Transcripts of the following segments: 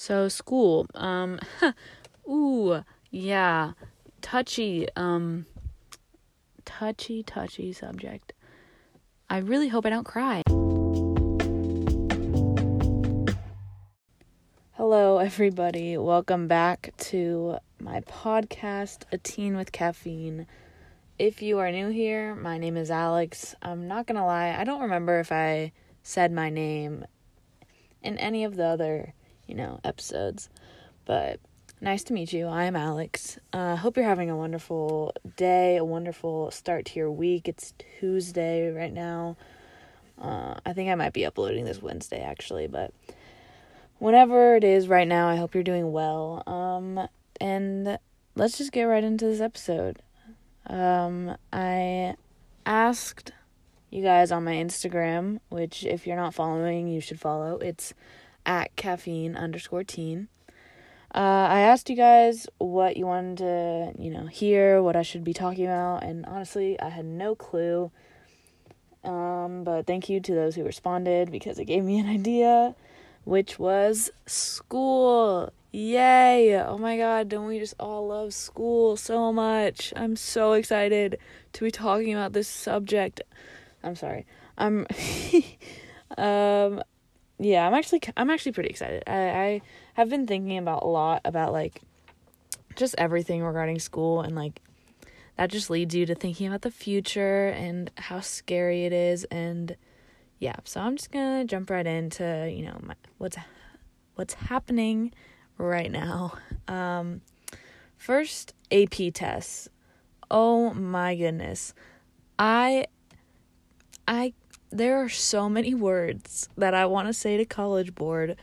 So school, um, ooh, yeah, touchy, um, touchy, touchy subject. I really hope I don't cry. Hello, everybody. Welcome back to my podcast, A Teen with Caffeine. If you are new here, my name is Alex. I'm not gonna lie, I don't remember if I said my name in any of the other, you know, episodes. But nice to meet you. I am Alex. I uh, hope you're having a wonderful day, a wonderful start to your week. It's Tuesday right now. Uh, I think I might be uploading this Wednesday actually, but whenever it is right now, I hope you're doing well. Um, and let's just get right into this episode. Um, I asked you guys on my Instagram, which if you're not following, you should follow. It's at caffeine underscore teen. Uh, I asked you guys what you wanted to, you know, hear, what I should be talking about, and honestly, I had no clue. Um, but thank you to those who responded because it gave me an idea, which was school. Yay! Oh my god, don't we just all love school so much? I'm so excited to be talking about this subject. I'm sorry. I'm um yeah, I'm actually I'm actually pretty excited. I I have been thinking about a lot about like just everything regarding school and like that just leads you to thinking about the future and how scary it is and yeah, so I'm just to jump right into, you know, my, what's what's happening right now. Um, first, AP tests. Oh my goodness. I I there are so many words that I want to say to College Board.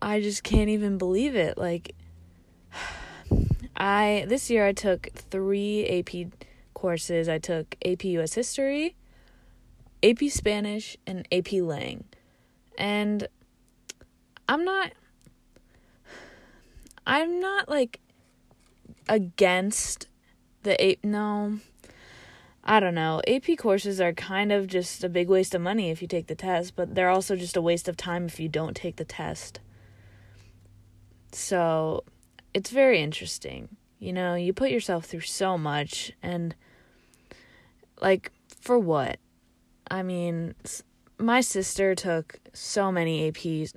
I just can't even believe it. Like I this year I took 3 AP courses. I took AP US History, AP Spanish, and AP Lang. And I'm not I'm not like against the AP. No, I don't know. AP courses are kind of just a big waste of money if you take the test, but they're also just a waste of time if you don't take the test. So it's very interesting. You know, you put yourself through so much, and like, for what? I mean, my sister took so many APs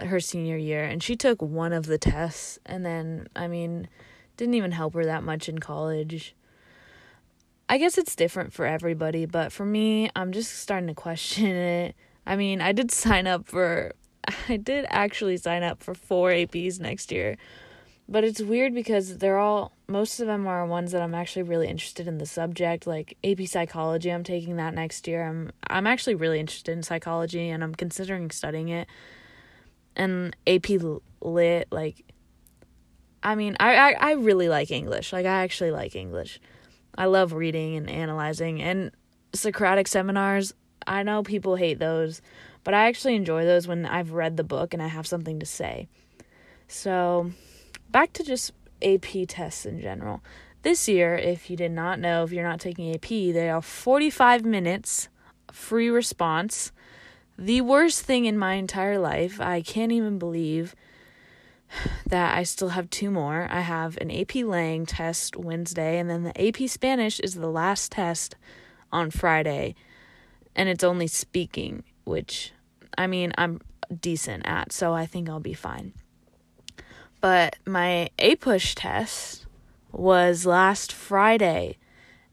her senior year and she took one of the tests and then I mean didn't even help her that much in college. I guess it's different for everybody, but for me, I'm just starting to question it. I mean, I did sign up for I did actually sign up for 4 APs next year. But it's weird because they're all most of them are ones that I'm actually really interested in the subject, like AP psychology. I'm taking that next year. I'm I'm actually really interested in psychology and I'm considering studying it and AP Lit, like, I mean, I, I, I really like English. Like, I actually like English. I love reading and analyzing. And Socratic seminars, I know people hate those, but I actually enjoy those when I've read the book and I have something to say. So, back to just AP tests in general. This year, if you did not know, if you're not taking AP, they are 45 minutes free response the worst thing in my entire life. I can't even believe that I still have two more. I have an AP Lang test Wednesday, and then the AP Spanish is the last test on Friday, and it's only speaking, which I mean, I'm decent at, so I think I'll be fine. But my APUSH test was last Friday,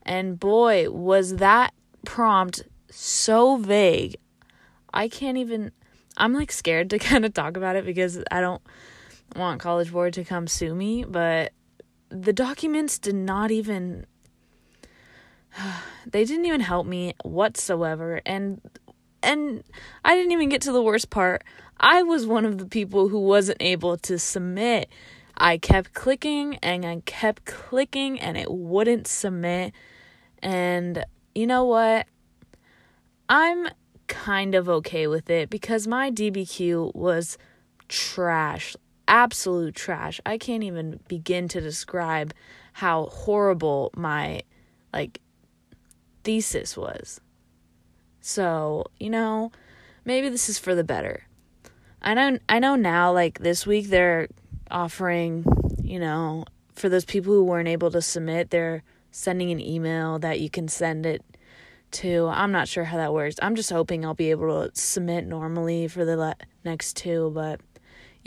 and boy, was that prompt so vague. I can't even I'm like scared to kind of talk about it because I don't want College Board to come sue me, but the documents did not even they didn't even help me whatsoever and and I didn't even get to the worst part. I was one of the people who wasn't able to submit. I kept clicking and I kept clicking and it wouldn't submit. And you know what? I'm kind of okay with it because my DBQ was trash, absolute trash. I can't even begin to describe how horrible my like thesis was. So, you know, maybe this is for the better. I know I know now like this week they're offering, you know, for those people who weren't able to submit, they're sending an email that you can send it to. I'm not sure how that works. I'm just hoping I'll be able to submit normally for the le- next two, but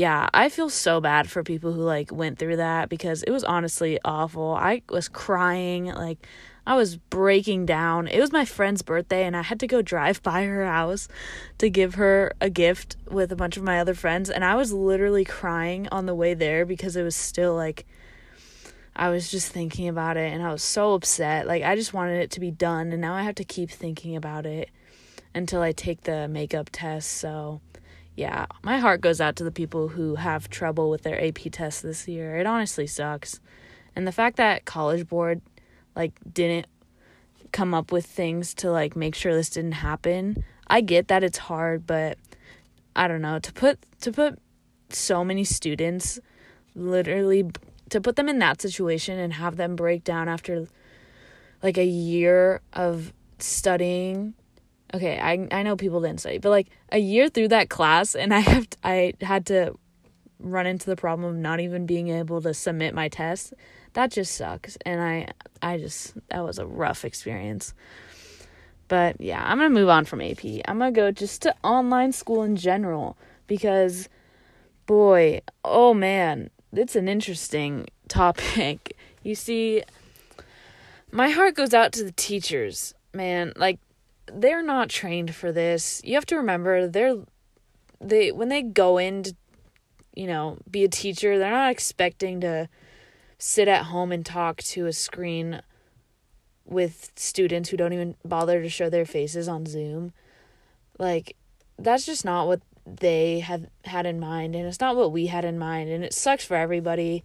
yeah, I feel so bad for people who like went through that because it was honestly awful. I was crying, like I was breaking down. It was my friend's birthday and I had to go drive by her house to give her a gift with a bunch of my other friends and I was literally crying on the way there because it was still like I was just thinking about it and I was so upset. Like I just wanted it to be done and now I have to keep thinking about it until I take the makeup test. So, yeah, my heart goes out to the people who have trouble with their AP test this year. It honestly sucks. And the fact that College Board like didn't come up with things to like make sure this didn't happen. I get that it's hard, but I don't know, to put to put so many students literally to put them in that situation and have them break down after like a year of studying okay i i know people didn't study but like a year through that class and i have i had to run into the problem of not even being able to submit my test that just sucks and i i just that was a rough experience but yeah i'm gonna move on from ap i'm gonna go just to online school in general because boy oh man it's an interesting topic. You see, my heart goes out to the teachers, man. Like they're not trained for this. You have to remember they're they when they go in to, you know, be a teacher, they're not expecting to sit at home and talk to a screen with students who don't even bother to show their faces on Zoom. Like that's just not what they had had in mind and it's not what we had in mind and it sucks for everybody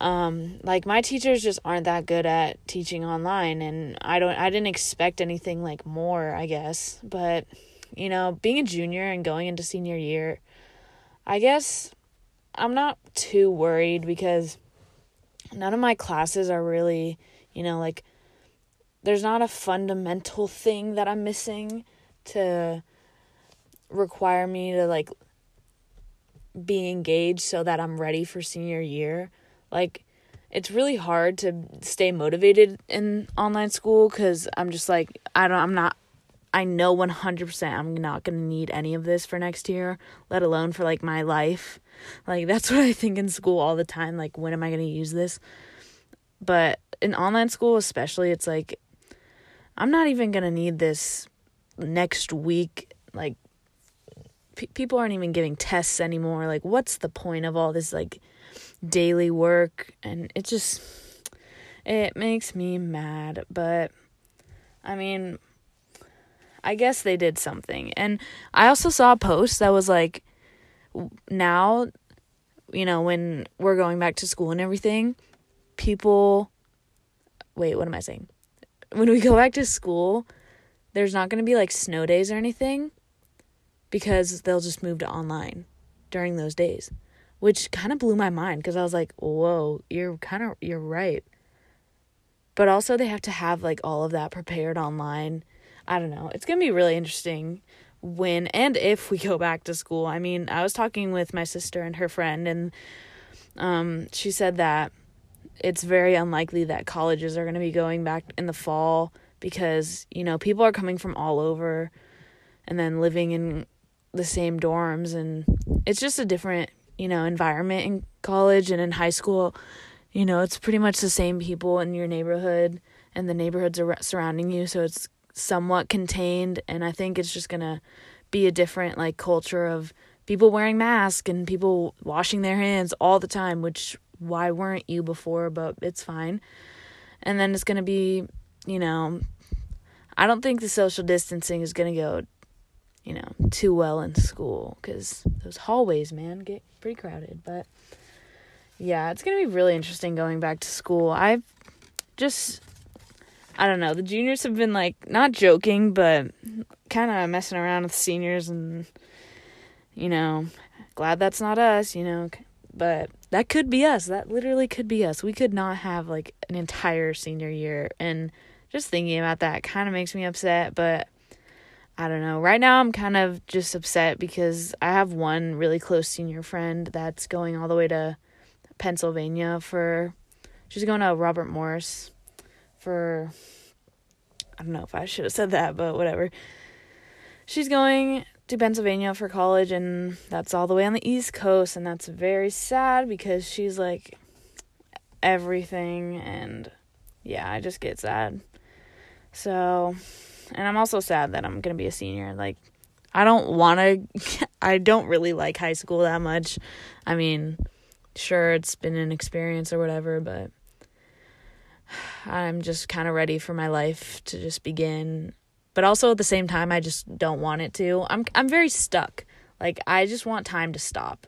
um like my teachers just aren't that good at teaching online and i don't i didn't expect anything like more i guess but you know being a junior and going into senior year i guess i'm not too worried because none of my classes are really you know like there's not a fundamental thing that i'm missing to require me to like be engaged so that I'm ready for senior year. Like it's really hard to stay motivated in online school cuz I'm just like I don't I'm not I know 100% I'm not going to need any of this for next year, let alone for like my life. Like that's what I think in school all the time like when am I going to use this? But in online school especially it's like I'm not even going to need this next week like people aren't even giving tests anymore. Like, what's the point of all this like daily work? And it just it makes me mad. But I mean, I guess they did something. And I also saw a post that was like, now, you know, when we're going back to school and everything, people. Wait, what am I saying? When we go back to school, there's not going to be like snow days or anything because they'll just move to online during those days, which kind of blew my mind because I was like, whoa, you're kind of, you're right. But also, they have to have like all of that prepared online. I don't know. It's going to be really interesting when and if we go back to school. I mean, I was talking with my sister and her friend, and um, she said that it's very unlikely that colleges are going to be going back in the fall because, you know, people are coming from all over and then living in the same dorms and it's just a different, you know, environment in college and in high school. You know, it's pretty much the same people in your neighborhood and the neighborhoods are surrounding you, so it's somewhat contained and I think it's just going to be a different like culture of people wearing masks and people washing their hands all the time, which why weren't you before, but it's fine. And then it's going to be, you know, I don't think the social distancing is going to go you know, too well in school because those hallways, man, get pretty crowded. But yeah, it's gonna be really interesting going back to school. I've just, I don't know, the juniors have been like not joking, but kind of messing around with seniors, and you know, glad that's not us, you know, but that could be us. That literally could be us. We could not have like an entire senior year, and just thinking about that kind of makes me upset, but I don't know. Right now, I'm kind of just upset because I have one really close senior friend that's going all the way to Pennsylvania for. She's going to Robert Morris for. I don't know if I should have said that, but whatever. She's going to Pennsylvania for college, and that's all the way on the East Coast, and that's very sad because she's like everything, and yeah, I just get sad. So and I'm also sad that I'm going to be a senior. Like I don't want to I don't really like high school that much. I mean, sure it's been an experience or whatever, but I'm just kind of ready for my life to just begin. But also at the same time I just don't want it to. I'm I'm very stuck. Like I just want time to stop.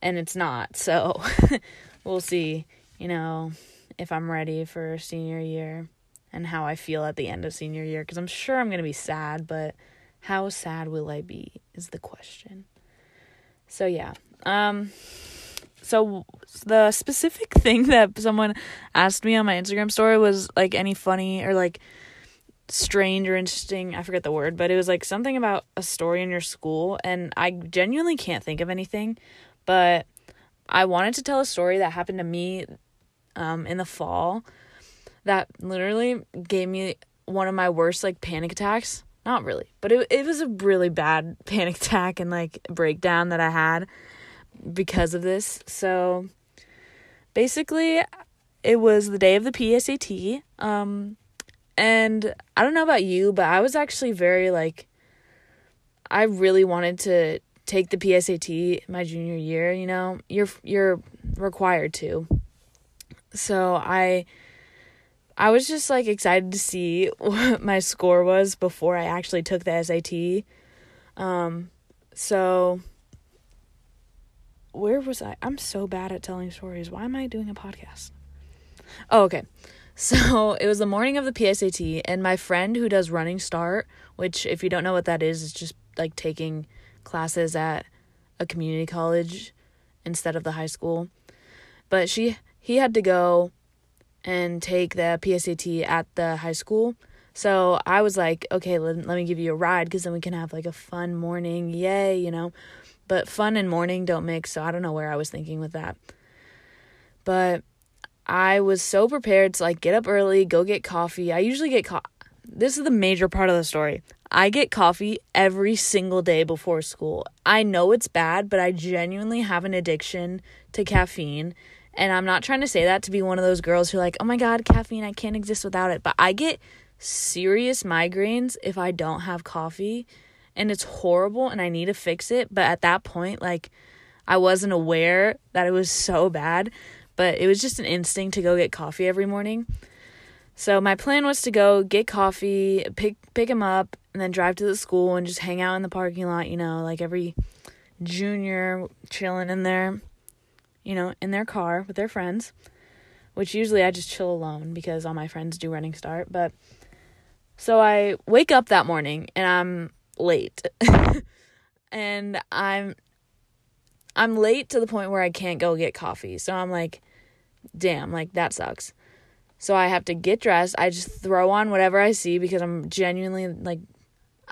And it's not. So we'll see, you know, if I'm ready for senior year and how I feel at the end of senior year because I'm sure I'm going to be sad, but how sad will I be is the question. So yeah. Um so the specific thing that someone asked me on my Instagram story was like any funny or like strange or interesting, I forget the word, but it was like something about a story in your school and I genuinely can't think of anything, but I wanted to tell a story that happened to me um in the fall that literally gave me one of my worst like panic attacks. Not really, but it it was a really bad panic attack and like breakdown that I had because of this. So basically it was the day of the PSAT. Um and I don't know about you, but I was actually very like I really wanted to take the PSAT my junior year, you know. You're you're required to. So I I was just like excited to see what my score was before I actually took the SAT. Um, so where was I? I'm so bad at telling stories. Why am I doing a podcast? Oh, okay. So it was the morning of the PSAT, and my friend who does Running Start, which, if you don't know what that is, is just like taking classes at a community college instead of the high school. But she he had to go and take the PSAT at the high school. So I was like, okay, let, let me give you a ride because then we can have like a fun morning. Yay, you know. But fun and morning don't mix. So I don't know where I was thinking with that. But I was so prepared to like get up early, go get coffee. I usually get coffee. This is the major part of the story. I get coffee every single day before school. I know it's bad, but I genuinely have an addiction to caffeine and I'm not trying to say that to be one of those girls who are like, oh my God, caffeine, I can't exist without it. But I get serious migraines if I don't have coffee. And it's horrible and I need to fix it. But at that point, like, I wasn't aware that it was so bad. But it was just an instinct to go get coffee every morning. So my plan was to go get coffee, pick pick him up, and then drive to the school and just hang out in the parking lot, you know, like every junior chilling in there you know, in their car with their friends, which usually I just chill alone because all my friends do running start. But so I wake up that morning and I'm late. and I'm I'm late to the point where I can't go get coffee. So I'm like, damn, like that sucks. So I have to get dressed. I just throw on whatever I see because I'm genuinely like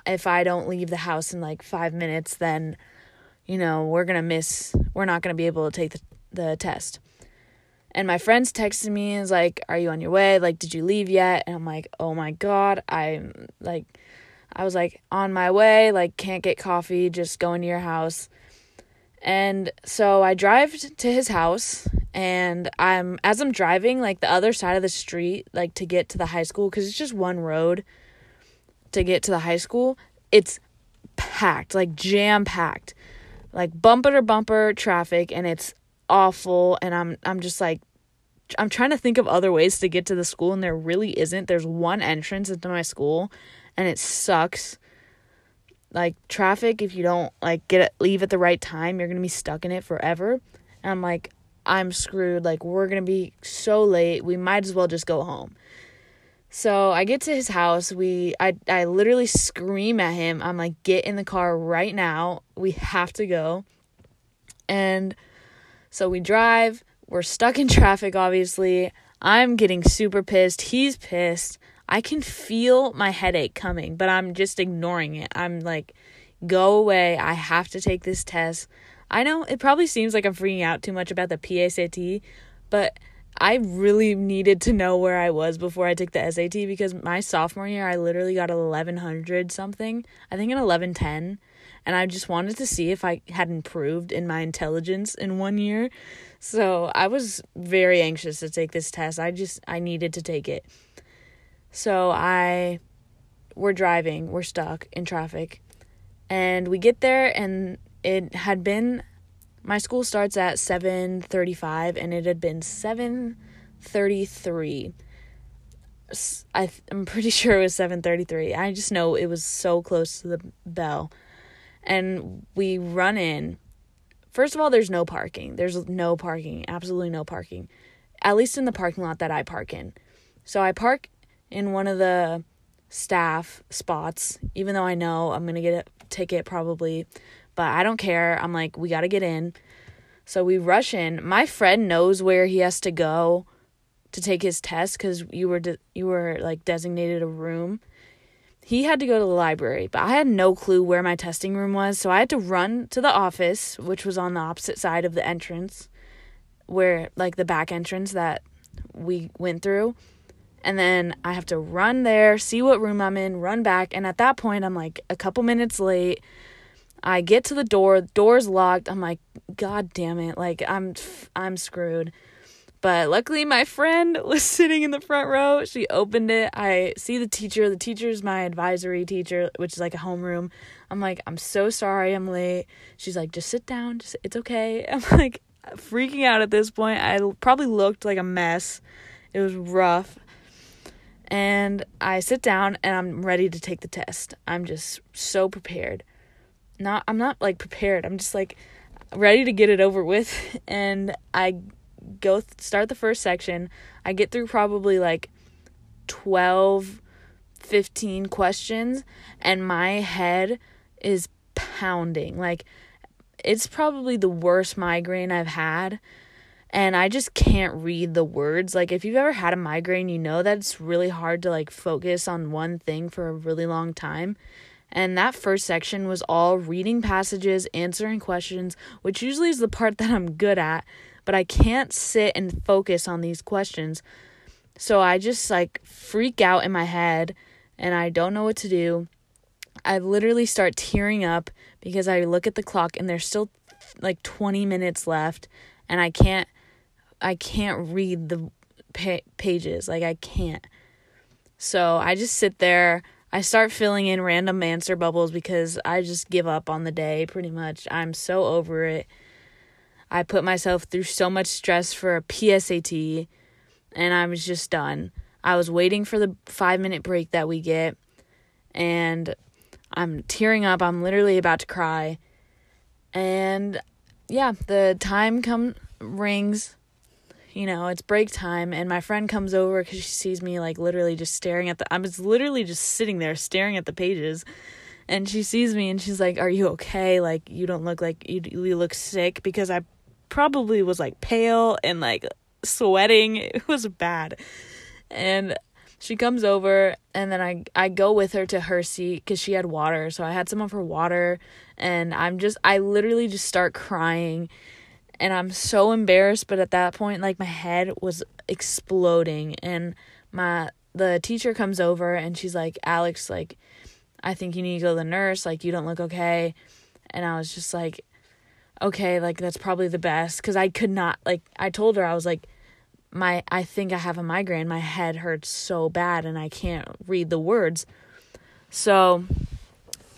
if I don't leave the house in like 5 minutes then you know, we're going to miss we're not going to be able to take the the test. And my friends texted me and was like, Are you on your way? Like, did you leave yet? And I'm like, Oh my God. I'm like, I was like, On my way. Like, can't get coffee. Just going to your house. And so I drive to his house and I'm as I'm driving like the other side of the street like to get to the high school cuz it's just one road to get to the high school. It's packed, like jam packed. Like bumper to bumper traffic and it's awful and I'm I'm just like I'm trying to think of other ways to get to the school and there really isn't. There's one entrance into my school and it sucks. Like traffic if you don't like get it, leave at the right time, you're going to be stuck in it forever. And I'm like I'm screwed. Like we're going to be so late. We might as well just go home. So I get to his house. We I I literally scream at him. I'm like get in the car right now. We have to go. And so we drive, we're stuck in traffic, obviously. I'm getting super pissed. He's pissed. I can feel my headache coming, but I'm just ignoring it. I'm like, go away. I have to take this test. I know it probably seems like I'm freaking out too much about the PSAT, but I really needed to know where I was before I took the SAT because my sophomore year I literally got 1100 something. I think an 1110 and I just wanted to see if I had improved in my intelligence in one year. So, I was very anxious to take this test. I just I needed to take it. So, I we're driving, we're stuck in traffic. And we get there and it had been my school starts at 7:35 and it had been 7:33. I I'm pretty sure it was 7:33. I just know it was so close to the bell. And we run in. First of all, there's no parking. There's no parking. Absolutely no parking. At least in the parking lot that I park in. So I park in one of the staff spots even though I know I'm going to get a ticket probably but I don't care. I'm like, we got to get in. So we rush in. My friend knows where he has to go to take his test cuz you were de- you were like designated a room. He had to go to the library, but I had no clue where my testing room was, so I had to run to the office, which was on the opposite side of the entrance, where like the back entrance that we went through. And then I have to run there, see what room I'm in, run back, and at that point I'm like a couple minutes late. I get to the door, the door's locked. I'm like, God damn it. Like I'm I'm screwed. But luckily my friend was sitting in the front row. She opened it. I see the teacher. The teacher's my advisory teacher, which is like a homeroom. I'm like, I'm so sorry I'm late. She's like, just sit down. Just it's okay. I'm like freaking out at this point. I probably looked like a mess. It was rough. And I sit down and I'm ready to take the test. I'm just so prepared not I'm not like prepared. I'm just like ready to get it over with and I go th- start the first section. I get through probably like 12 15 questions and my head is pounding. Like it's probably the worst migraine I've had and I just can't read the words. Like if you've ever had a migraine, you know that it's really hard to like focus on one thing for a really long time. And that first section was all reading passages, answering questions, which usually is the part that I'm good at, but I can't sit and focus on these questions. So I just like freak out in my head and I don't know what to do. I literally start tearing up because I look at the clock and there's still like 20 minutes left and I can't I can't read the pa- pages like I can't. So I just sit there I start filling in random answer bubbles because I just give up on the day pretty much. I'm so over it. I put myself through so much stress for a PSAT and I was just done. I was waiting for the 5 minute break that we get and I'm tearing up. I'm literally about to cry. And yeah, the time come rings you know, it's break time and my friend comes over cuz she sees me like literally just staring at the I was literally just sitting there staring at the pages. And she sees me and she's like, "Are you okay? Like you don't look like you you look sick because I probably was like pale and like sweating. It was bad." And she comes over and then I I go with her to her seat cuz she had water. So I had some of her water and I'm just I literally just start crying and I'm so embarrassed but at that point like my head was exploding and my the teacher comes over and she's like Alex like I think you need to go to the nurse like you don't look okay and I was just like okay like that's probably the best cuz I could not like I told her I was like my I think I have a migraine. My head hurts so bad and I can't read the words. So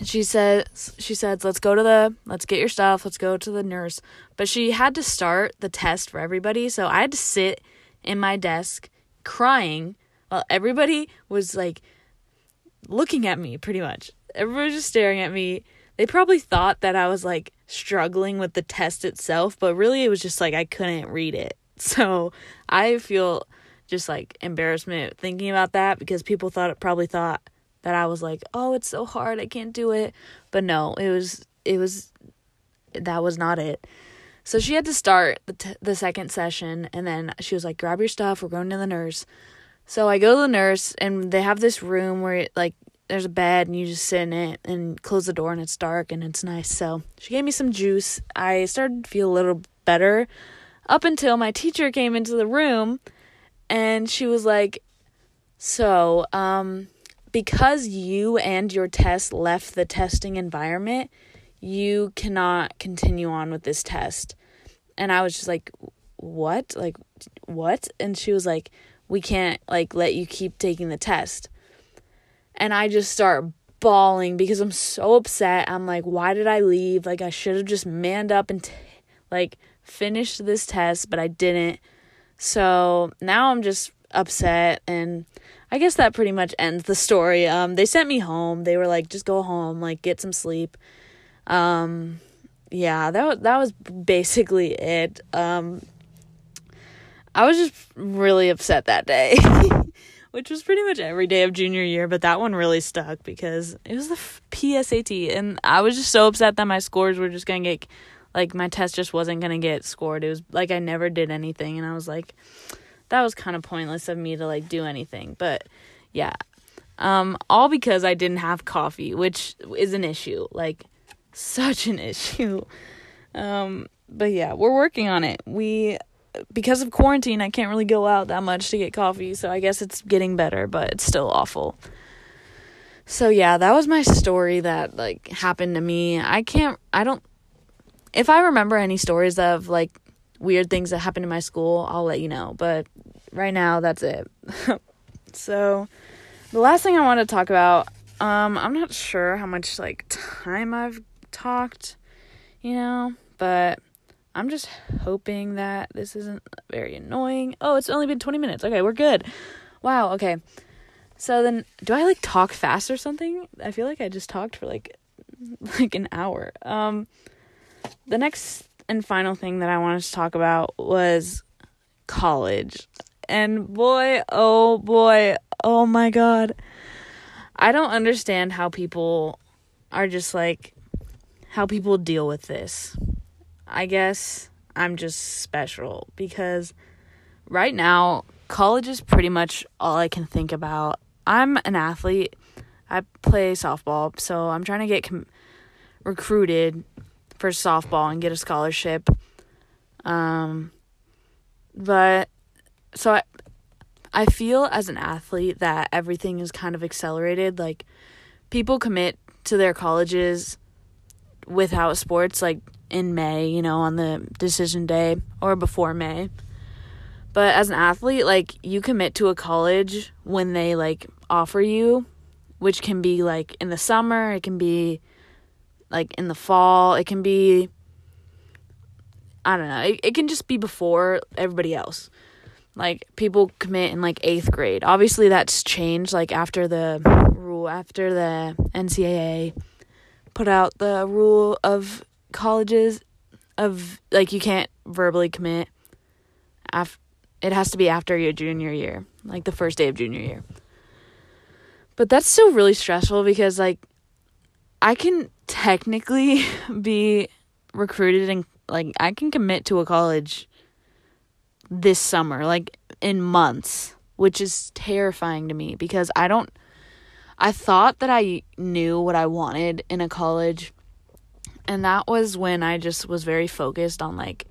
she says she says let's go to the let's get your stuff. Let's go to the nurse. But she had to start the test for everybody so i had to sit in my desk crying while everybody was like looking at me pretty much. Everybody was just staring at me. They probably thought that i was like struggling with the test itself but really it was just like i couldn't read it so i feel just like embarrassment thinking about that because people thought it probably thought that I was like, "Oh, it's so hard. I can't do it." But no, it was it was that was not it. So she had to start the t- the second session and then she was like, "Grab your stuff. We're going to the nurse." So I go to the nurse, and they have this room where, like, there's a bed, and you just sit in it and close the door, and it's dark and it's nice. So she gave me some juice. I started to feel a little better up until my teacher came into the room, and she was like, So, um, because you and your test left the testing environment, you cannot continue on with this test. And I was just like, what? Like, what? And she was like, we can't, like, let you keep taking the test. And I just start bawling because I'm so upset. I'm like, why did I leave? Like, I should have just manned up and, t- like, finished this test, but I didn't. So now I'm just upset and I guess that pretty much ends the story. Um, they sent me home. They were like, just go home, like get some sleep. Um, yeah, that that was basically it. Um, I was just really upset that day, which was pretty much every day of junior year, but that one really stuck because it was the PSAT, and I was just so upset that my scores were just gonna get, like, my test just wasn't gonna get scored. It was like I never did anything, and I was like that was kind of pointless of me to like do anything. But yeah. Um all because I didn't have coffee, which is an issue. Like such an issue. Um but yeah, we're working on it. We because of quarantine, I can't really go out that much to get coffee, so I guess it's getting better, but it's still awful. So yeah, that was my story that like happened to me. I can't I don't if I remember any stories of like weird things that happened in my school, I'll let you know. But right now, that's it. so, the last thing I want to talk about, um, I'm not sure how much like time I've talked, you know, but I'm just hoping that this isn't very annoying. Oh, it's only been 20 minutes. Okay, we're good. Wow, okay. So then do I like talk fast or something? I feel like I just talked for like like an hour. Um the next and final thing that I wanted to talk about was college. And boy, oh boy, oh my god. I don't understand how people are just like how people deal with this. I guess I'm just special because right now college is pretty much all I can think about. I'm an athlete. I play softball, so I'm trying to get com- recruited for softball and get a scholarship. Um, but so I, I feel as an athlete that everything is kind of accelerated. Like people commit to their colleges without sports, like in May, you know, on the decision day or before May. But as an athlete, like you commit to a college when they like offer you, which can be like in the summer, it can be like in the fall. It can be I don't know. It, it can just be before everybody else. Like people commit in like 8th grade. Obviously that's changed like after the rule after the NCAA put out the rule of colleges of like you can't verbally commit af- it has to be after your junior year, like the first day of junior year. But that's still really stressful because like I can technically be recruited and like I can commit to a college this summer, like in months, which is terrifying to me because I don't I thought that I knew what I wanted in a college. And that was when I just was very focused on like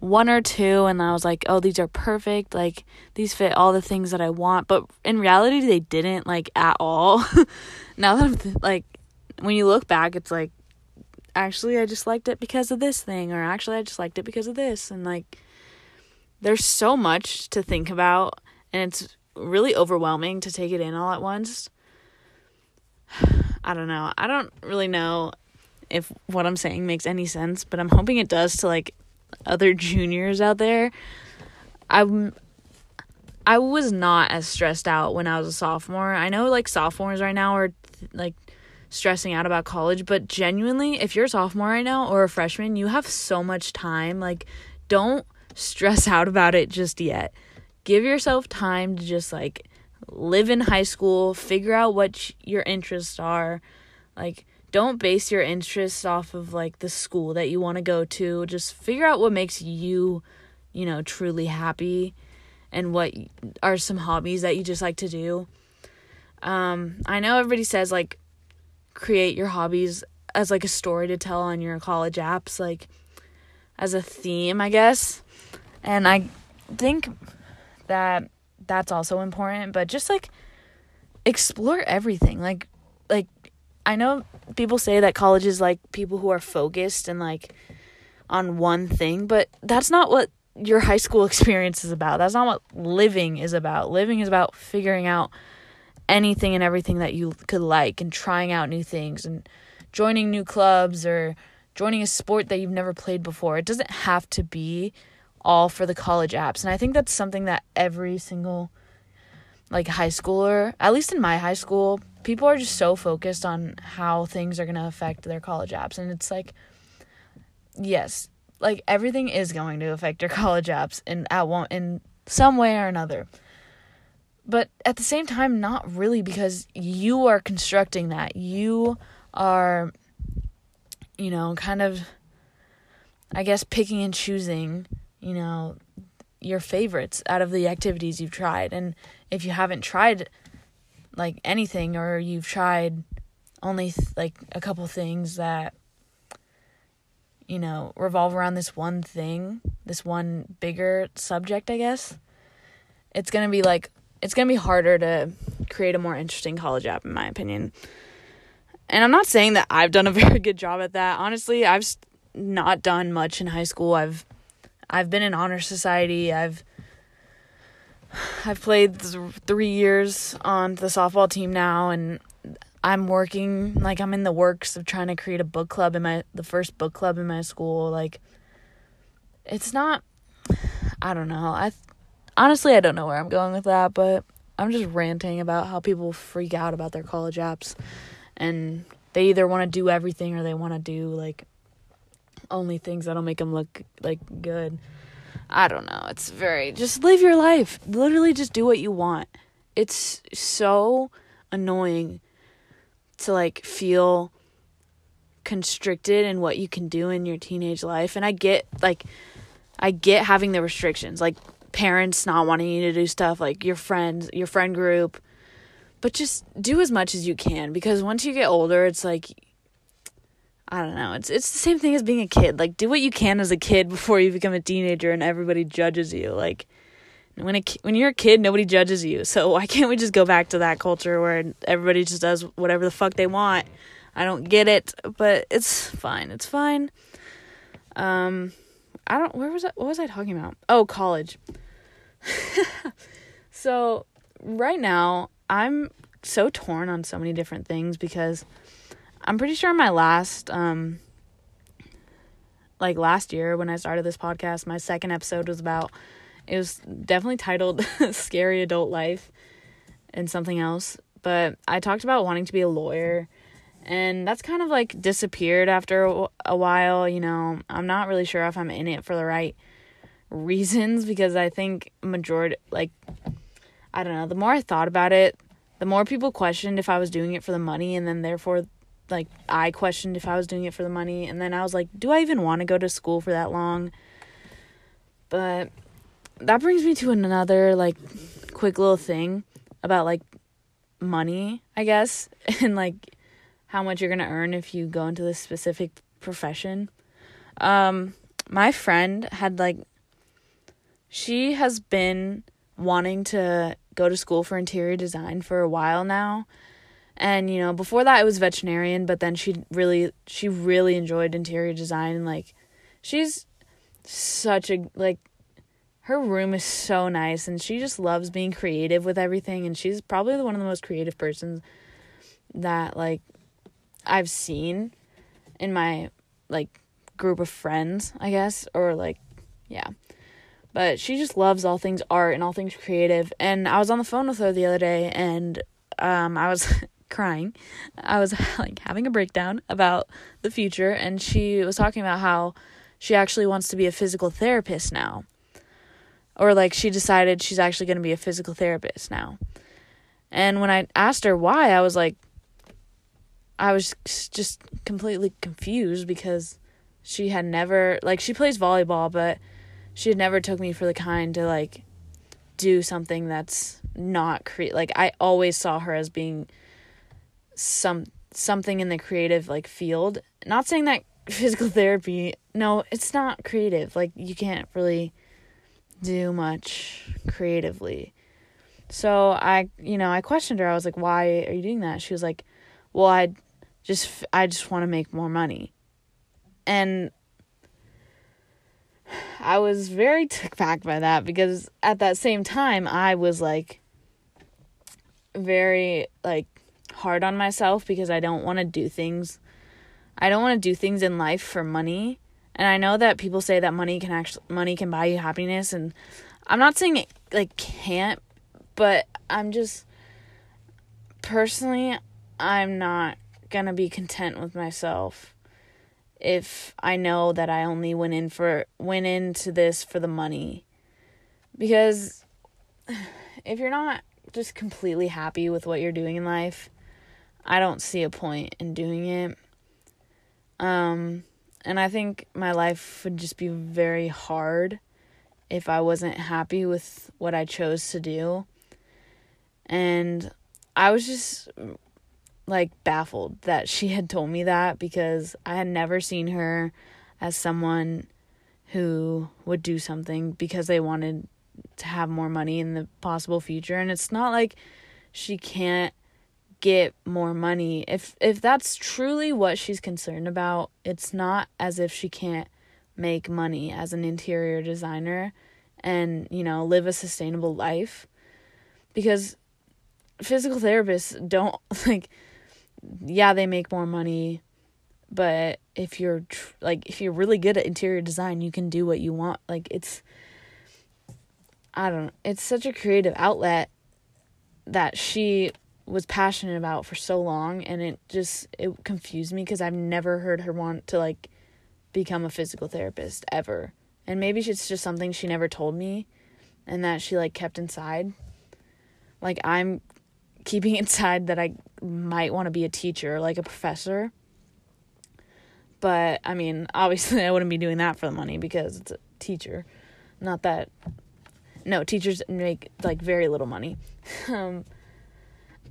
one or two and I was like, "Oh, these are perfect. Like these fit all the things that I want." But in reality, they didn't like at all. now that I'm th- like when you look back, it's like, actually, I just liked it because of this thing, or actually, I just liked it because of this. And like, there's so much to think about, and it's really overwhelming to take it in all at once. I don't know. I don't really know if what I'm saying makes any sense, but I'm hoping it does to like other juniors out there. I'm I was not as stressed out when I was a sophomore. I know like sophomores right now are like stressing out about college, but genuinely, if you're a sophomore right now or a freshman, you have so much time. Like, don't stress out about it just yet. Give yourself time to just like live in high school, figure out what your interests are. Like, don't base your interests off of like the school that you want to go to. Just figure out what makes you, you know, truly happy and what are some hobbies that you just like to do. Um, I know everybody says like create your hobbies as like a story to tell on your college apps, like as a theme, I guess. And I think that that's also important, but just like explore everything. Like I know people say that college is like people who are focused and like on one thing, but that's not what your high school experience is about. That's not what living is about. Living is about figuring out anything and everything that you could like and trying out new things and joining new clubs or joining a sport that you've never played before. It doesn't have to be all for the college apps. And I think that's something that every single like high schooler, at least in my high school, people are just so focused on how things are going to affect their college apps and it's like yes, like everything is going to affect your college apps in at one in some way or another. But at the same time not really because you are constructing that. You are you know, kind of I guess picking and choosing, you know, your favorites out of the activities you've tried. And if you haven't tried like anything or you've tried only th- like a couple things that you know, revolve around this one thing, this one bigger subject, I guess, it's going to be like, it's going to be harder to create a more interesting college app, in my opinion. And I'm not saying that I've done a very good job at that. Honestly, I've not done much in high school. I've, I've been in honor society. I've, I've played th- three years on the softball team now, and I'm working like I'm in the works of trying to create a book club in my the first book club in my school like it's not I don't know. I honestly I don't know where I'm going with that, but I'm just ranting about how people freak out about their college apps and they either want to do everything or they want to do like only things that'll make them look like good. I don't know. It's very just live your life. Literally just do what you want. It's so annoying to like feel constricted in what you can do in your teenage life and I get like I get having the restrictions like parents not wanting you to do stuff like your friends your friend group but just do as much as you can because once you get older it's like I don't know it's it's the same thing as being a kid like do what you can as a kid before you become a teenager and everybody judges you like when a when you're a kid, nobody judges you. So why can't we just go back to that culture where everybody just does whatever the fuck they want? I don't get it, but it's fine. It's fine. Um, I don't. Where was I? What was I talking about? Oh, college. so right now, I'm so torn on so many different things because I'm pretty sure my last um like last year when I started this podcast, my second episode was about it was definitely titled Scary Adult Life and something else. But I talked about wanting to be a lawyer. And that's kind of like disappeared after a while. You know, I'm not really sure if I'm in it for the right reasons because I think majority, like, I don't know, the more I thought about it, the more people questioned if I was doing it for the money. And then therefore, like, I questioned if I was doing it for the money. And then I was like, do I even want to go to school for that long? But that brings me to another like quick little thing about like money, I guess, and like how much you're going to earn if you go into this specific profession. Um my friend had like she has been wanting to go to school for interior design for a while now. And you know, before that it was veterinarian, but then she really she really enjoyed interior design and like she's such a like her room is so nice and she just loves being creative with everything and she's probably one of the most creative persons that like I've seen in my like group of friends, I guess, or like yeah. But she just loves all things art and all things creative. And I was on the phone with her the other day and um I was crying. I was like having a breakdown about the future and she was talking about how she actually wants to be a physical therapist now or like she decided she's actually going to be a physical therapist now. And when I asked her why, I was like, I was just completely confused because she had never, like, she plays volleyball, but she had never took me for the kind to, like, do something that's not create like I always saw her as being some something in the creative like field. Not saying that physical therapy no, it's not creative. Like you can't really do much creatively. So I, you know, I questioned her. I was like, "Why are you doing that?" She was like, "Well, I just I just want to make more money." And I was very took back by that because at that same time I was like very like hard on myself because I don't want to do things I don't want to do things in life for money. And I know that people say that money can actually money can buy you happiness and I'm not saying it like can't, but I'm just personally I'm not going to be content with myself if I know that I only went in for went into this for the money. Because if you're not just completely happy with what you're doing in life, I don't see a point in doing it. Um and I think my life would just be very hard if I wasn't happy with what I chose to do. And I was just like baffled that she had told me that because I had never seen her as someone who would do something because they wanted to have more money in the possible future and it's not like she can't get more money. If if that's truly what she's concerned about it's not as if she can't make money as an interior designer and you know live a sustainable life. Because physical therapists don't like yeah, they make more money, but if you're tr- like if you're really good at interior design, you can do what you want. Like it's I don't know, it's such a creative outlet that she was passionate about for so long and it just it confused me because I've never heard her want to like become a physical therapist ever. And maybe it's just something she never told me and that she like kept inside. Like I'm keeping inside that I might want to be a teacher, like a professor. But I mean, obviously, I wouldn't be doing that for the money because it's a teacher. Not that. No, teachers make like very little money. um,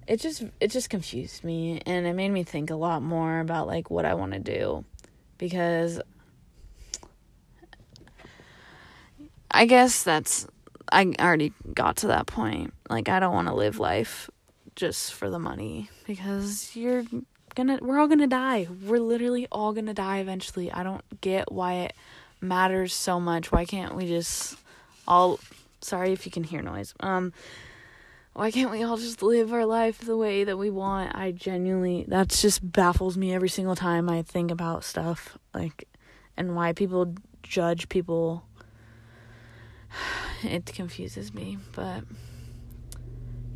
it just it just confused me and it made me think a lot more about like what I want to do because I guess that's I already got to that point. Like I don't want to live life just for the money because you're gonna we're all gonna die. We're literally all gonna die eventually. I don't get why it matters so much. Why can't we just all sorry if you can hear noise. Um why can't we all just live our life the way that we want i genuinely that just baffles me every single time i think about stuff like and why people judge people it confuses me but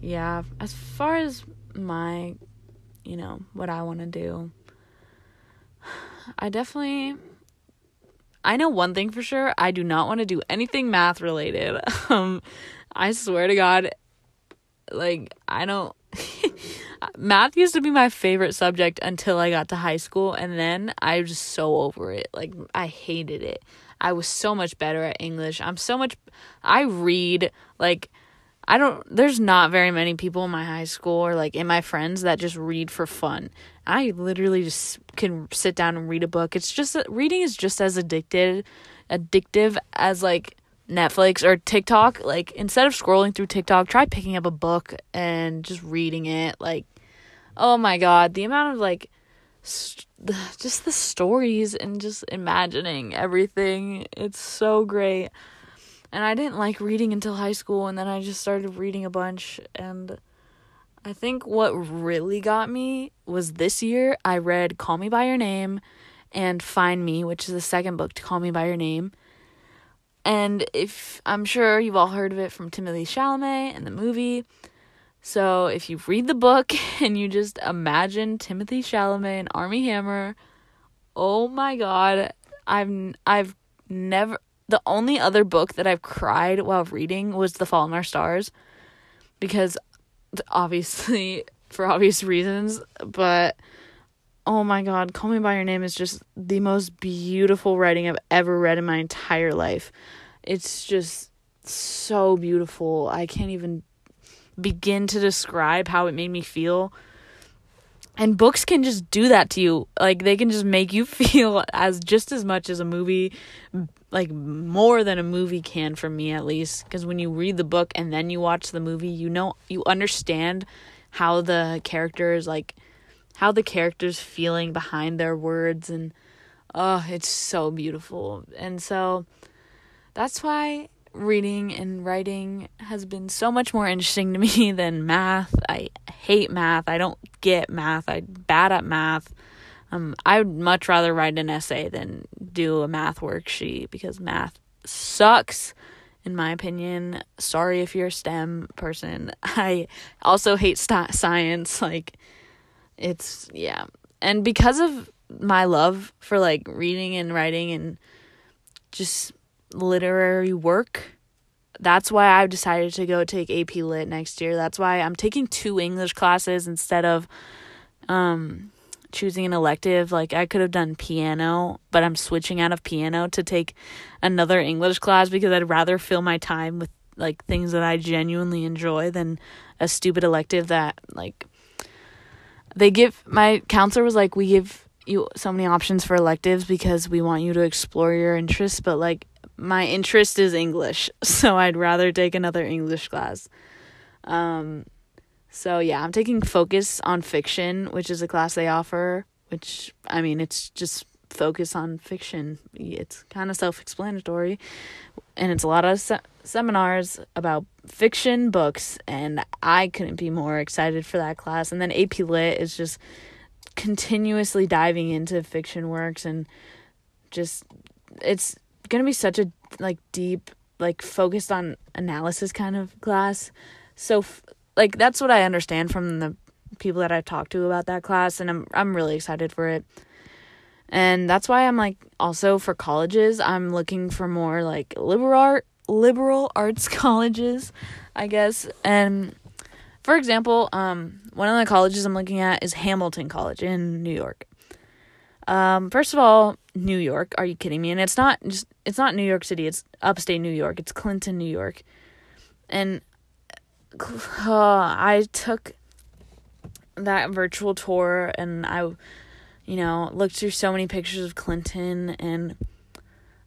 yeah, as far as my, you know, what I want to do, I definitely. I know one thing for sure. I do not want to do anything math related. Um, I swear to God, like, I don't. math used to be my favorite subject until I got to high school, and then I was just so over it. Like, I hated it. I was so much better at English. I'm so much. I read, like, I don't there's not very many people in my high school or like in my friends that just read for fun. I literally just can sit down and read a book. It's just reading is just as addicted addictive as like Netflix or TikTok. Like instead of scrolling through TikTok, try picking up a book and just reading it. Like oh my god, the amount of like st- just the stories and just imagining everything. It's so great and I didn't like reading until high school and then I just started reading a bunch and I think what really got me was this year I read Call Me by Your Name and Find Me, which is the second book to Call Me by Your Name. And if I'm sure you've all heard of it from Timothy Chalamet and the movie. So if you read the book and you just imagine Timothy Chalamet and Armie Hammer, oh my god, I've I've never the only other book that I've cried while reading was The Fault in Our Stars because obviously for obvious reasons, but oh my god, Call Me by Your Name is just the most beautiful writing I've ever read in my entire life. It's just so beautiful. I can't even begin to describe how it made me feel. And books can just do that to you. Like they can just make you feel as just as much as a movie like more than a movie can for me at least because when you read the book and then you watch the movie, you know you understand how the characters like how the characters feeling behind their words and oh, it's so beautiful. And so that's why reading and writing has been so much more interesting to me than math. I hate math. I don't get math. I'm bad at math. Um, I would much rather write an essay than do a math worksheet because math sucks, in my opinion. Sorry if you're a STEM person. I also hate st- science. Like, it's yeah and because of my love for like reading and writing and just literary work that's why I've decided to go take AP Lit next year. That's why I'm taking two English classes instead of um choosing an elective. Like I could have done piano, but I'm switching out of piano to take another English class because I'd rather fill my time with like things that I genuinely enjoy than a stupid elective that like they give my counselor was like we give you so many options for electives because we want you to explore your interests but like my interest is english so i'd rather take another english class. Um so yeah i'm taking focus on fiction which is a class they offer which i mean it's just focus on fiction it's kind of self-explanatory and it's a lot of se- seminars about fiction books and I couldn't be more excited for that class. And then AP Lit is just continuously diving into fiction works and just it's going to be such a like deep like focused on analysis kind of class. So like that's what I understand from the people that I've talked to about that class and I'm I'm really excited for it. And that's why I'm like also for colleges, I'm looking for more like liberal art liberal arts colleges, I guess. And for example, um, one of the colleges I'm looking at is Hamilton College in New York. Um, first of all, New York. Are you kidding me? And it's not just it's not New York City. It's upstate New York. It's Clinton, New York. And uh, I took that virtual tour and I you know, looked through so many pictures of Clinton and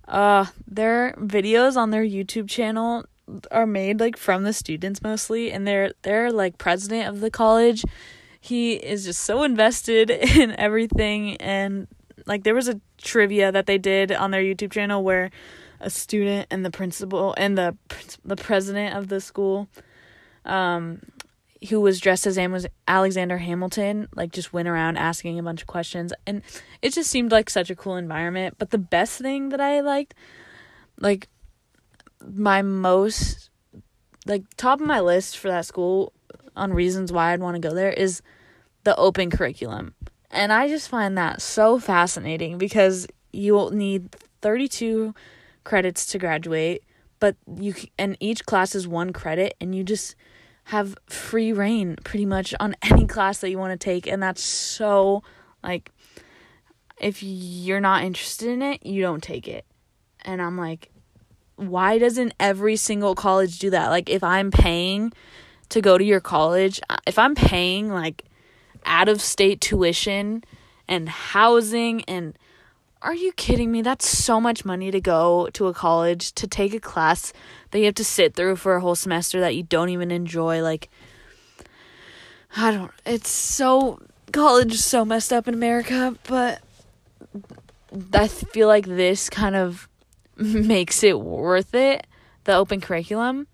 uh, their videos on their YouTube channel are made like from the students mostly, and they're they're like president of the college. He is just so invested in everything, and like there was a trivia that they did on their YouTube channel where a student and the principal and the the president of the school um who was dressed as Alexander Hamilton, like just went around asking a bunch of questions, and it just seemed like such a cool environment. But the best thing that I liked, like my most, like top of my list for that school on reasons why I'd want to go there is the open curriculum, and I just find that so fascinating because you'll need thirty two credits to graduate, but you and each class is one credit, and you just have free reign pretty much on any class that you want to take and that's so like if you're not interested in it you don't take it and i'm like why doesn't every single college do that like if i'm paying to go to your college uh, if i'm paying like out of state tuition and housing and are you kidding me? That's so much money to go to a college to take a class that you have to sit through for a whole semester that you don't even enjoy. Like, I don't, it's so, college is so messed up in America, but I feel like this kind of makes it worth it. The open curriculum.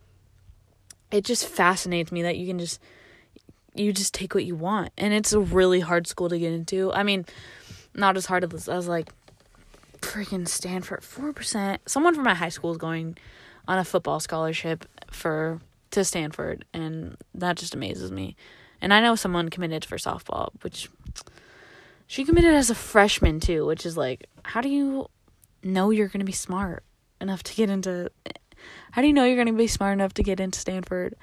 It just fascinates me that you can just, you just take what you want. And it's a really hard school to get into. I mean, not as hard as, I was like freaking Stanford. 4%. Someone from my high school is going on a football scholarship for to Stanford and that just amazes me. And I know someone committed for softball, which she committed as a freshman too, which is like how do you know you're going to be smart enough to get into how do you know you're going to be smart enough to get into Stanford?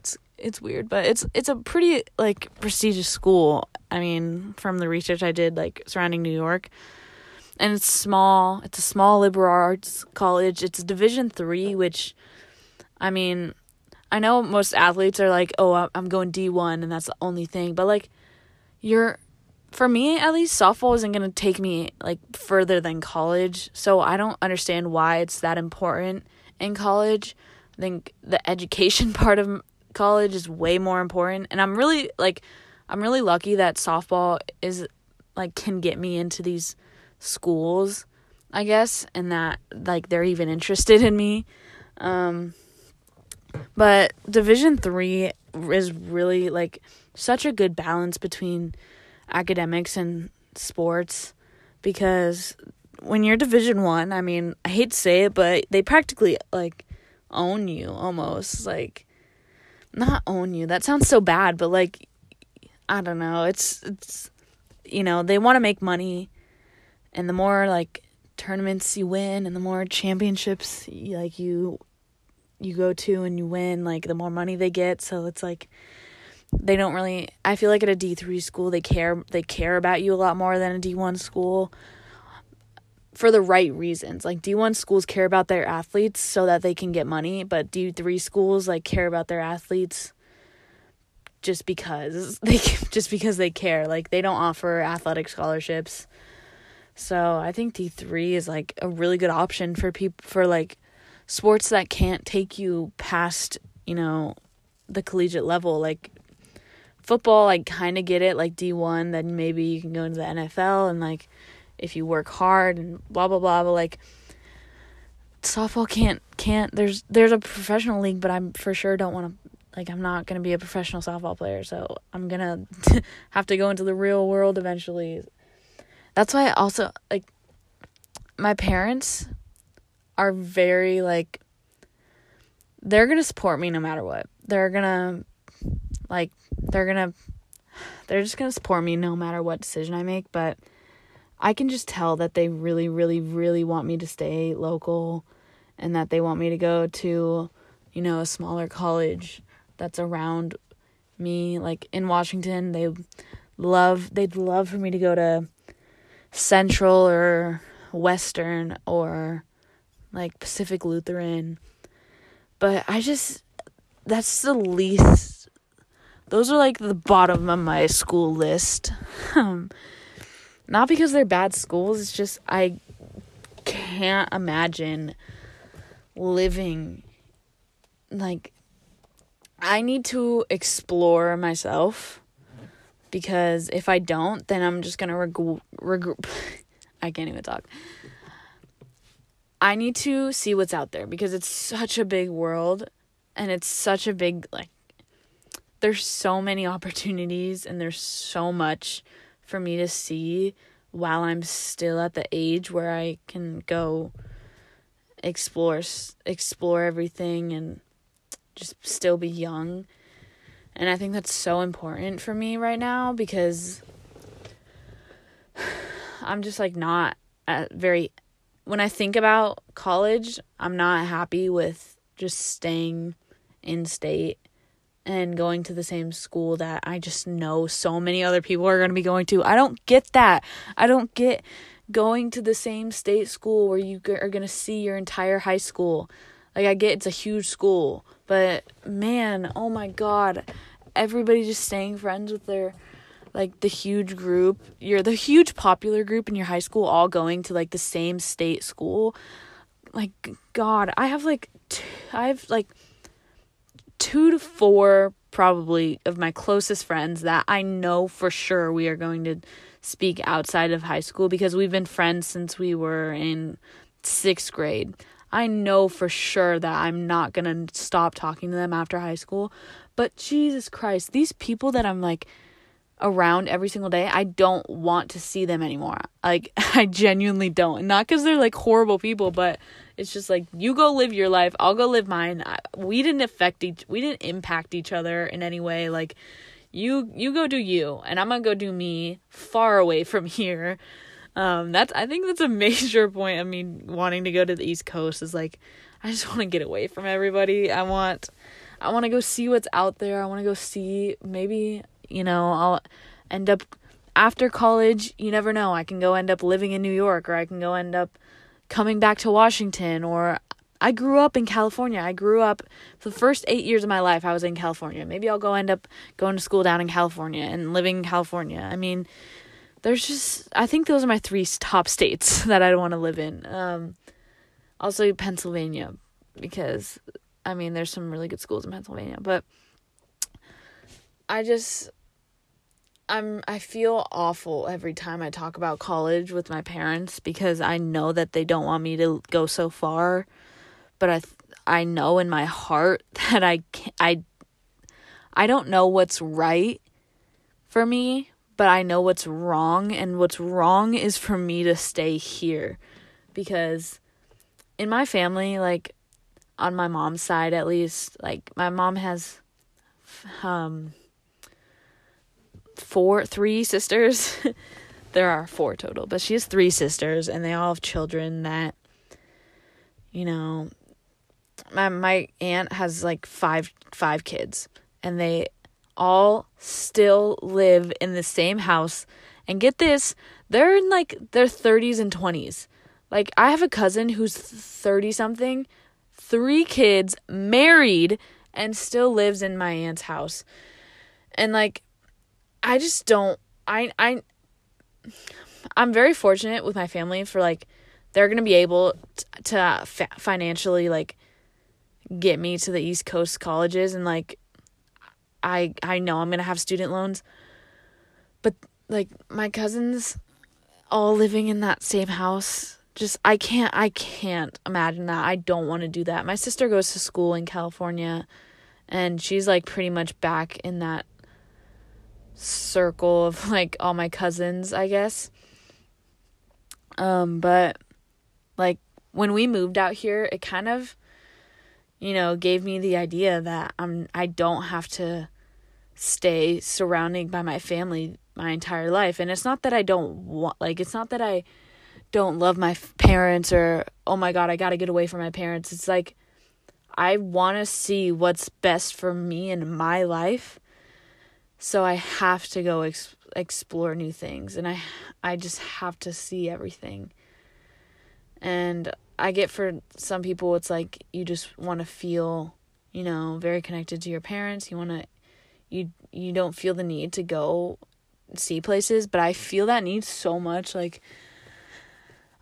It's it's weird, but it's it's a pretty like prestigious school. I mean, from the research I did like surrounding New York, and it's small. It's a small liberal arts college. It's Division three, which I mean, I know most athletes are like, "Oh, I'm going D1 and that's the only thing." But like you're for me at least softball isn't going to take me like further than college. So I don't understand why it's that important in college. I think the education part of college is way more important and I'm really like I'm really lucky that softball is like can get me into these schools, I guess, and that like they're even interested in me. Um but Division 3 is really like such a good balance between academics and sports because when you're division 1, I mean, I hate to say it, but they practically like own you almost like not own you. That sounds so bad, but like I don't know. It's it's you know, they want to make money and the more like tournaments you win and the more championships like you you go to and you win, like the more money they get. So it's like they don't really I feel like at a D3 school they care they care about you a lot more than a D1 school for the right reasons. Like D1 schools care about their athletes so that they can get money, but D3 schools like care about their athletes just because they just because they care. Like they don't offer athletic scholarships. So, I think D3 is like a really good option for people for like sports that can't take you past, you know, the collegiate level. Like football I kind of get it like D1 then maybe you can go into the NFL and like if you work hard and blah blah blah but like softball can't can't there's there's a professional league but I'm for sure don't want to like I'm not going to be a professional softball player. So I'm going to have to go into the real world eventually that's why I also like my parents are very like they're going to support me no matter what. They're going to like they're going to they're just going to support me no matter what decision I make, but I can just tell that they really really really want me to stay local and that they want me to go to, you know, a smaller college that's around me like in Washington. They love they'd love for me to go to Central or Western or like Pacific Lutheran. But I just that's the least those are like the bottom of my school list. Um not because they're bad schools, it's just I can't imagine living like I need to explore myself because if I don't, then I'm just gonna reg- reg- I can't even talk. I need to see what's out there because it's such a big world and it's such a big like there's so many opportunities and there's so much for me to see while I'm still at the age where I can go explore explore everything and just still be young. And I think that's so important for me right now because I'm just like not at very when I think about college, I'm not happy with just staying in state and going to the same school that I just know so many other people are going to be going to. I don't get that. I don't get going to the same state school where you are going to see your entire high school. Like I get it's a huge school, but man, oh my god, everybody just staying friends with their like the huge group, you're the huge popular group in your high school all going to like the same state school. Like god, I have like I have like 2 to 4 probably of my closest friends that I know for sure we are going to speak outside of high school because we've been friends since we were in 6th grade. I know for sure that I'm not going to stop talking to them after high school. But Jesus Christ, these people that I'm like around every single day, I don't want to see them anymore. Like, I genuinely don't. Not because they're like horrible people, but it's just like, you go live your life, I'll go live mine. We didn't affect each, we didn't impact each other in any way. Like, you you go do you and i'm gonna go do me far away from here um that's i think that's a major point of me wanting to go to the east coast is like i just want to get away from everybody i want i want to go see what's out there i want to go see maybe you know i'll end up after college you never know i can go end up living in new york or i can go end up coming back to washington or I grew up in California. I grew up the first 8 years of my life I was in California. Maybe I'll go end up going to school down in California and living in California. I mean, there's just I think those are my three top states that I want to live in. Um also Pennsylvania because I mean, there's some really good schools in Pennsylvania, but I just I'm I feel awful every time I talk about college with my parents because I know that they don't want me to go so far, but I I know in my heart that I can, I I don't know what's right for me, but I know what's wrong and what's wrong is for me to stay here. Because in my family like on my mom's side at least like my mom has um four three sisters. There are four total but she has three sisters and they all have children that you know my my aunt has like five five kids and they all still live in the same house and get this they're in like their 30s and 20s like i have a cousin who's 30 something three kids, married, and still lives in my aunt's house. And like I just don't I I I'm very fortunate with my family for like they're going to be able t- to uh, fa- financially like get me to the East Coast colleges and like I I know I'm going to have student loans. But like my cousins all living in that same house just I can't I can't imagine that. I don't want to do that. My sister goes to school in California and she's like pretty much back in that circle of like all my cousins, I guess. Um but like when we moved out here, it kind of you know, gave me the idea that I'm I don't have to stay surrounded by my family my entire life. And it's not that I don't want like it's not that I don't love my parents or oh my god, I got to get away from my parents. It's like I want to see what's best for me in my life. So I have to go ex- explore new things and I I just have to see everything. And I get for some people it's like you just want to feel, you know, very connected to your parents. You want to you you don't feel the need to go see places, but I feel that need so much like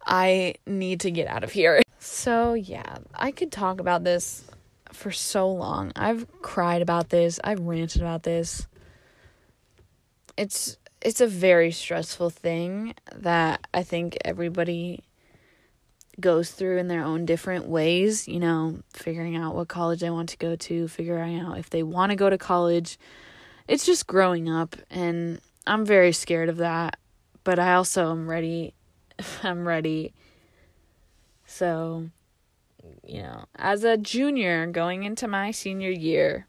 I need to get out of here. So, yeah, I could talk about this for so long. I've cried about this, I've ranted about this. It's it's a very stressful thing that I think everybody goes through in their own different ways, you know, figuring out what college they want to go to, figuring out if they want to go to college. It's just growing up and I'm very scared of that, but I also am ready I'm ready. So, you know, as a junior going into my senior year,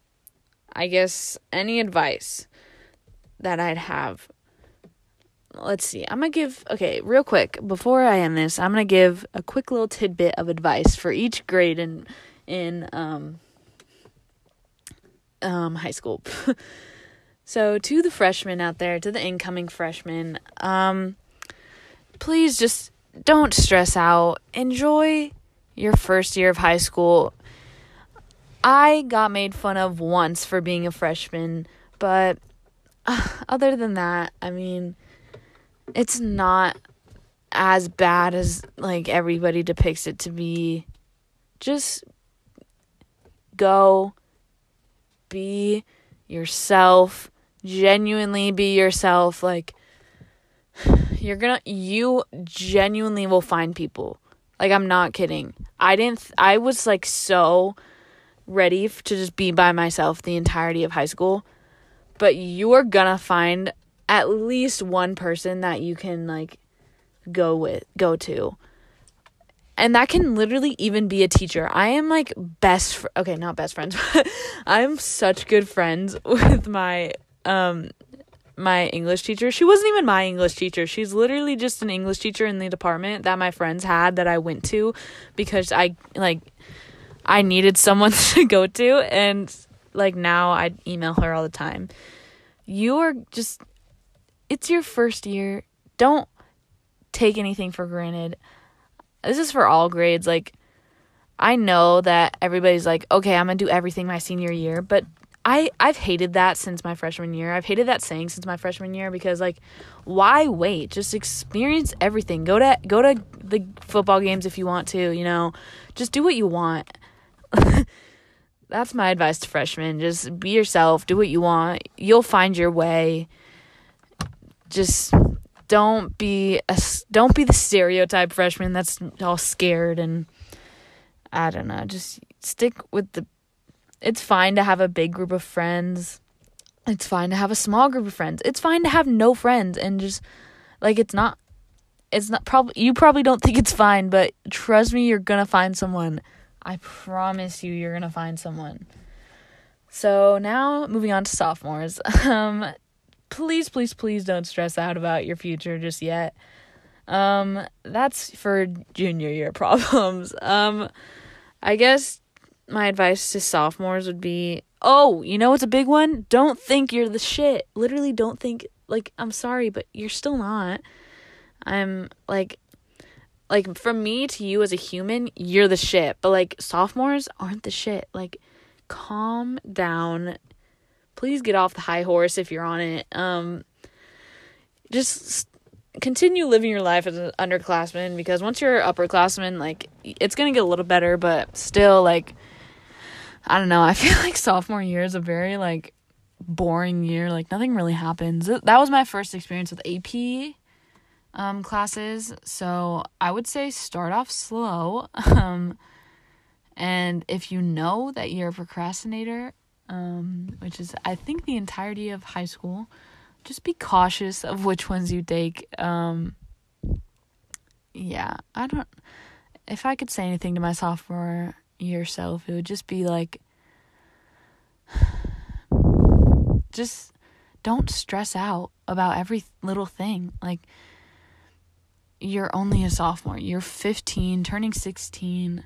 I guess any advice that I'd have. Let's see. I'm going to give, okay, real quick, before I end this, I'm going to give a quick little tidbit of advice for each grade in, in, um, um, high school. so, to the freshmen out there, to the incoming freshmen, um, please just don't stress out. Enjoy your first year of high school. I got made fun of once for being a freshman, but other than that, I mean, it's not as bad as like everybody depicts it to be. Just go be yourself, genuinely be yourself. Like you're gonna you genuinely will find people. Like i'm not kidding. I didn't th- i was like so ready to just be by myself the entirety of high school. But you're gonna find at least one person that you can like go with go to and that can literally even be a teacher i am like best fr- okay not best friends but i'm such good friends with my um my English teacher. She wasn't even my English teacher. She's literally just an English teacher in the department that my friends had that I went to because I like I needed someone to go to and like now I email her all the time. You are just it's your first year. Don't take anything for granted. This is for all grades like I know that everybody's like, okay, I'm gonna do everything my senior year, but I I've hated that since my freshman year. I've hated that saying since my freshman year because like why wait? Just experience everything. Go to go to the football games if you want to, you know. Just do what you want. That's my advice to freshmen. Just be yourself, do what you want. You'll find your way. Just don't be a don't be the stereotype freshman that's all scared and I don't know, just stick with the it's fine to have a big group of friends. It's fine to have a small group of friends. It's fine to have no friends and just like it's not it's not probably you probably don't think it's fine, but trust me you're going to find someone. I promise you you're going to find someone. So now moving on to sophomores. Um please please please don't stress out about your future just yet. Um that's for junior year problems. Um I guess my advice to sophomores would be oh, you know what's a big one? Don't think you're the shit. Literally, don't think, like, I'm sorry, but you're still not. I'm like, like, from me to you as a human, you're the shit. But, like, sophomores aren't the shit. Like, calm down. Please get off the high horse if you're on it. Um, just continue living your life as an underclassman because once you're upperclassman, like it's gonna get a little better, but still, like I don't know. I feel like sophomore year is a very like boring year. Like nothing really happens. That was my first experience with AP um, classes, so I would say start off slow. Um, and if you know that you're a procrastinator, um, which is I think the entirety of high school just be cautious of which ones you take. Um, yeah, I don't. If I could say anything to my sophomore year self, it would just be like, just don't stress out about every little thing. Like, you're only a sophomore. You're 15, turning 16.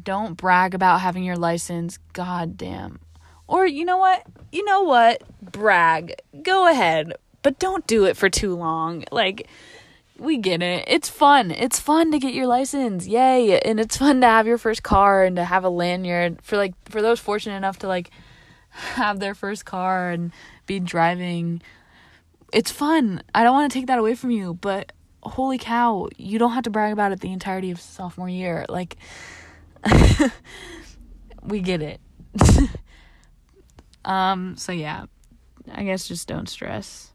Don't brag about having your license. God damn. Or you know what? You know what? Brag. Go ahead. But don't do it for too long. Like we get it. It's fun. It's fun to get your license. Yay. And it's fun to have your first car and to have a lanyard for like for those fortunate enough to like have their first car and be driving. It's fun. I don't want to take that away from you, but holy cow, you don't have to brag about it the entirety of sophomore year. Like we get it. Um, so yeah, I guess just don't stress.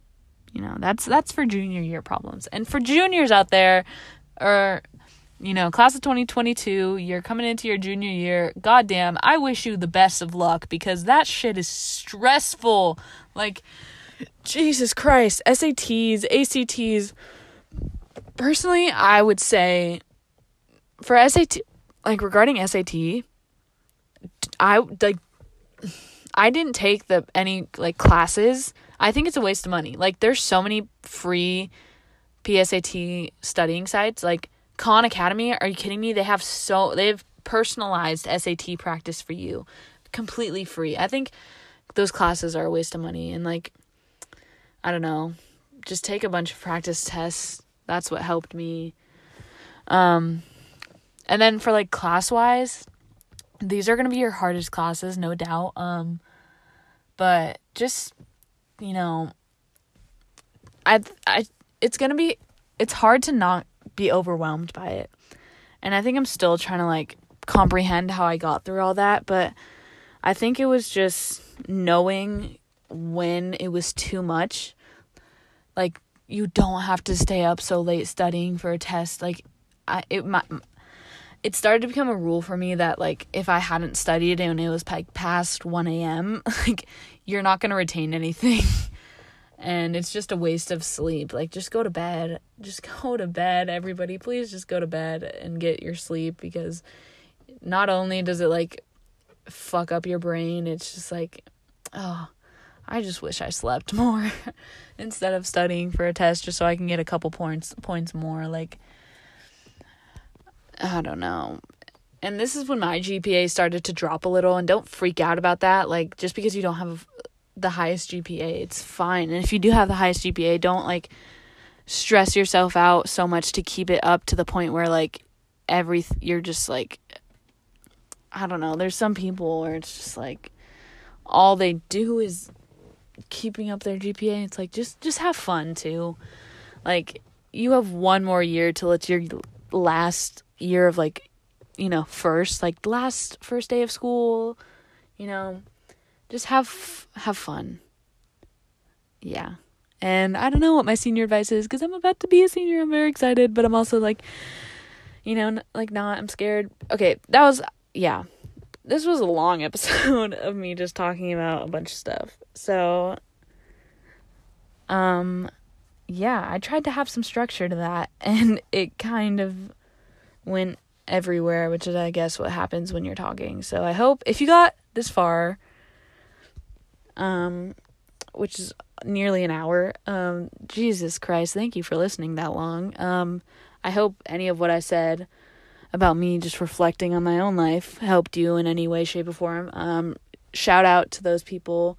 You know, that's that's for junior year problems. And for juniors out there, or you know, class of 2022, you're coming into your junior year. Goddamn, I wish you the best of luck because that shit is stressful. Like, Jesus Christ, SATs, ACTs. Personally, I would say for SAT, like regarding SAT, I like I didn't take the any like classes. I think it's a waste of money. Like there's so many free PSAT studying sites like Khan Academy. Are you kidding me? They have so they have personalized SAT practice for you completely free. I think those classes are a waste of money and like I don't know. Just take a bunch of practice tests. That's what helped me. Um and then for like class wise, these are going to be your hardest classes, no doubt. Um but just you know I I it's going to be it's hard to not be overwhelmed by it. And I think I'm still trying to like comprehend how I got through all that, but I think it was just knowing when it was too much. Like you don't have to stay up so late studying for a test. Like I it my it started to become a rule for me that like if I hadn't studied and it was like past 1 a.m., like you're not gonna retain anything. and it's just a waste of sleep. Like just go to bed. Just go to bed, everybody. Please just go to bed and get your sleep because not only does it like fuck up your brain, it's just like oh I just wish I slept more instead of studying for a test just so I can get a couple points points more like I don't know. And this is when my GPA started to drop a little and don't freak out about that. Like just because you don't have the highest GPA, it's fine. And if you do have the highest GPA, don't like stress yourself out so much to keep it up to the point where like every you're just like I don't know. There's some people where it's just like all they do is keeping up their GPA. It's like just just have fun too. Like you have one more year till it's your last year of like you know first like last first day of school. You know, just have have fun. Yeah. And I don't know what my senior advice is because I'm about to be a senior. I'm very excited, but I'm also like, you know, like not. I'm scared. Okay, that was yeah. This was a long episode of me just talking about a bunch of stuff. So, um, yeah, I tried to have some structure to that, and it kind of went everywhere, which is, I guess, what happens when you're talking. So I hope if you got this far, um, which is nearly an hour. Um, Jesus Christ, thank you for listening that long. Um, I hope any of what I said about me just reflecting on my own life helped you in any way, shape, or form. Um, shout out to those people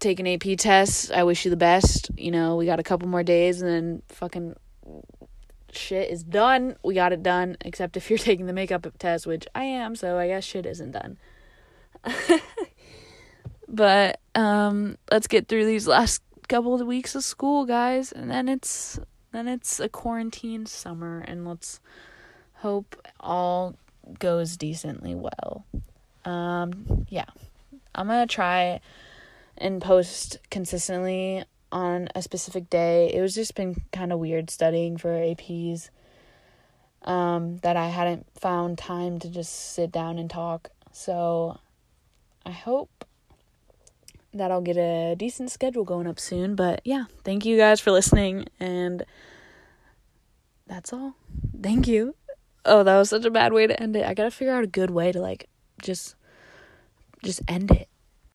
taking AP tests. I wish you the best. You know, we got a couple more days and then fucking shit is done. We got it done, except if you're taking the makeup test, which I am, so I guess shit isn't done. but um let's get through these last couple of weeks of school, guys, and then it's then it's a quarantine summer and let's hope all goes decently well. Um yeah. I'm to try and post consistently on a specific day. It was just been kind of weird studying for APs um that I hadn't found time to just sit down and talk. So I hope that I'll get a decent schedule going up soon. But yeah, thank you guys for listening, and that's all. Thank you. Oh, that was such a bad way to end it. I gotta figure out a good way to like just just end it.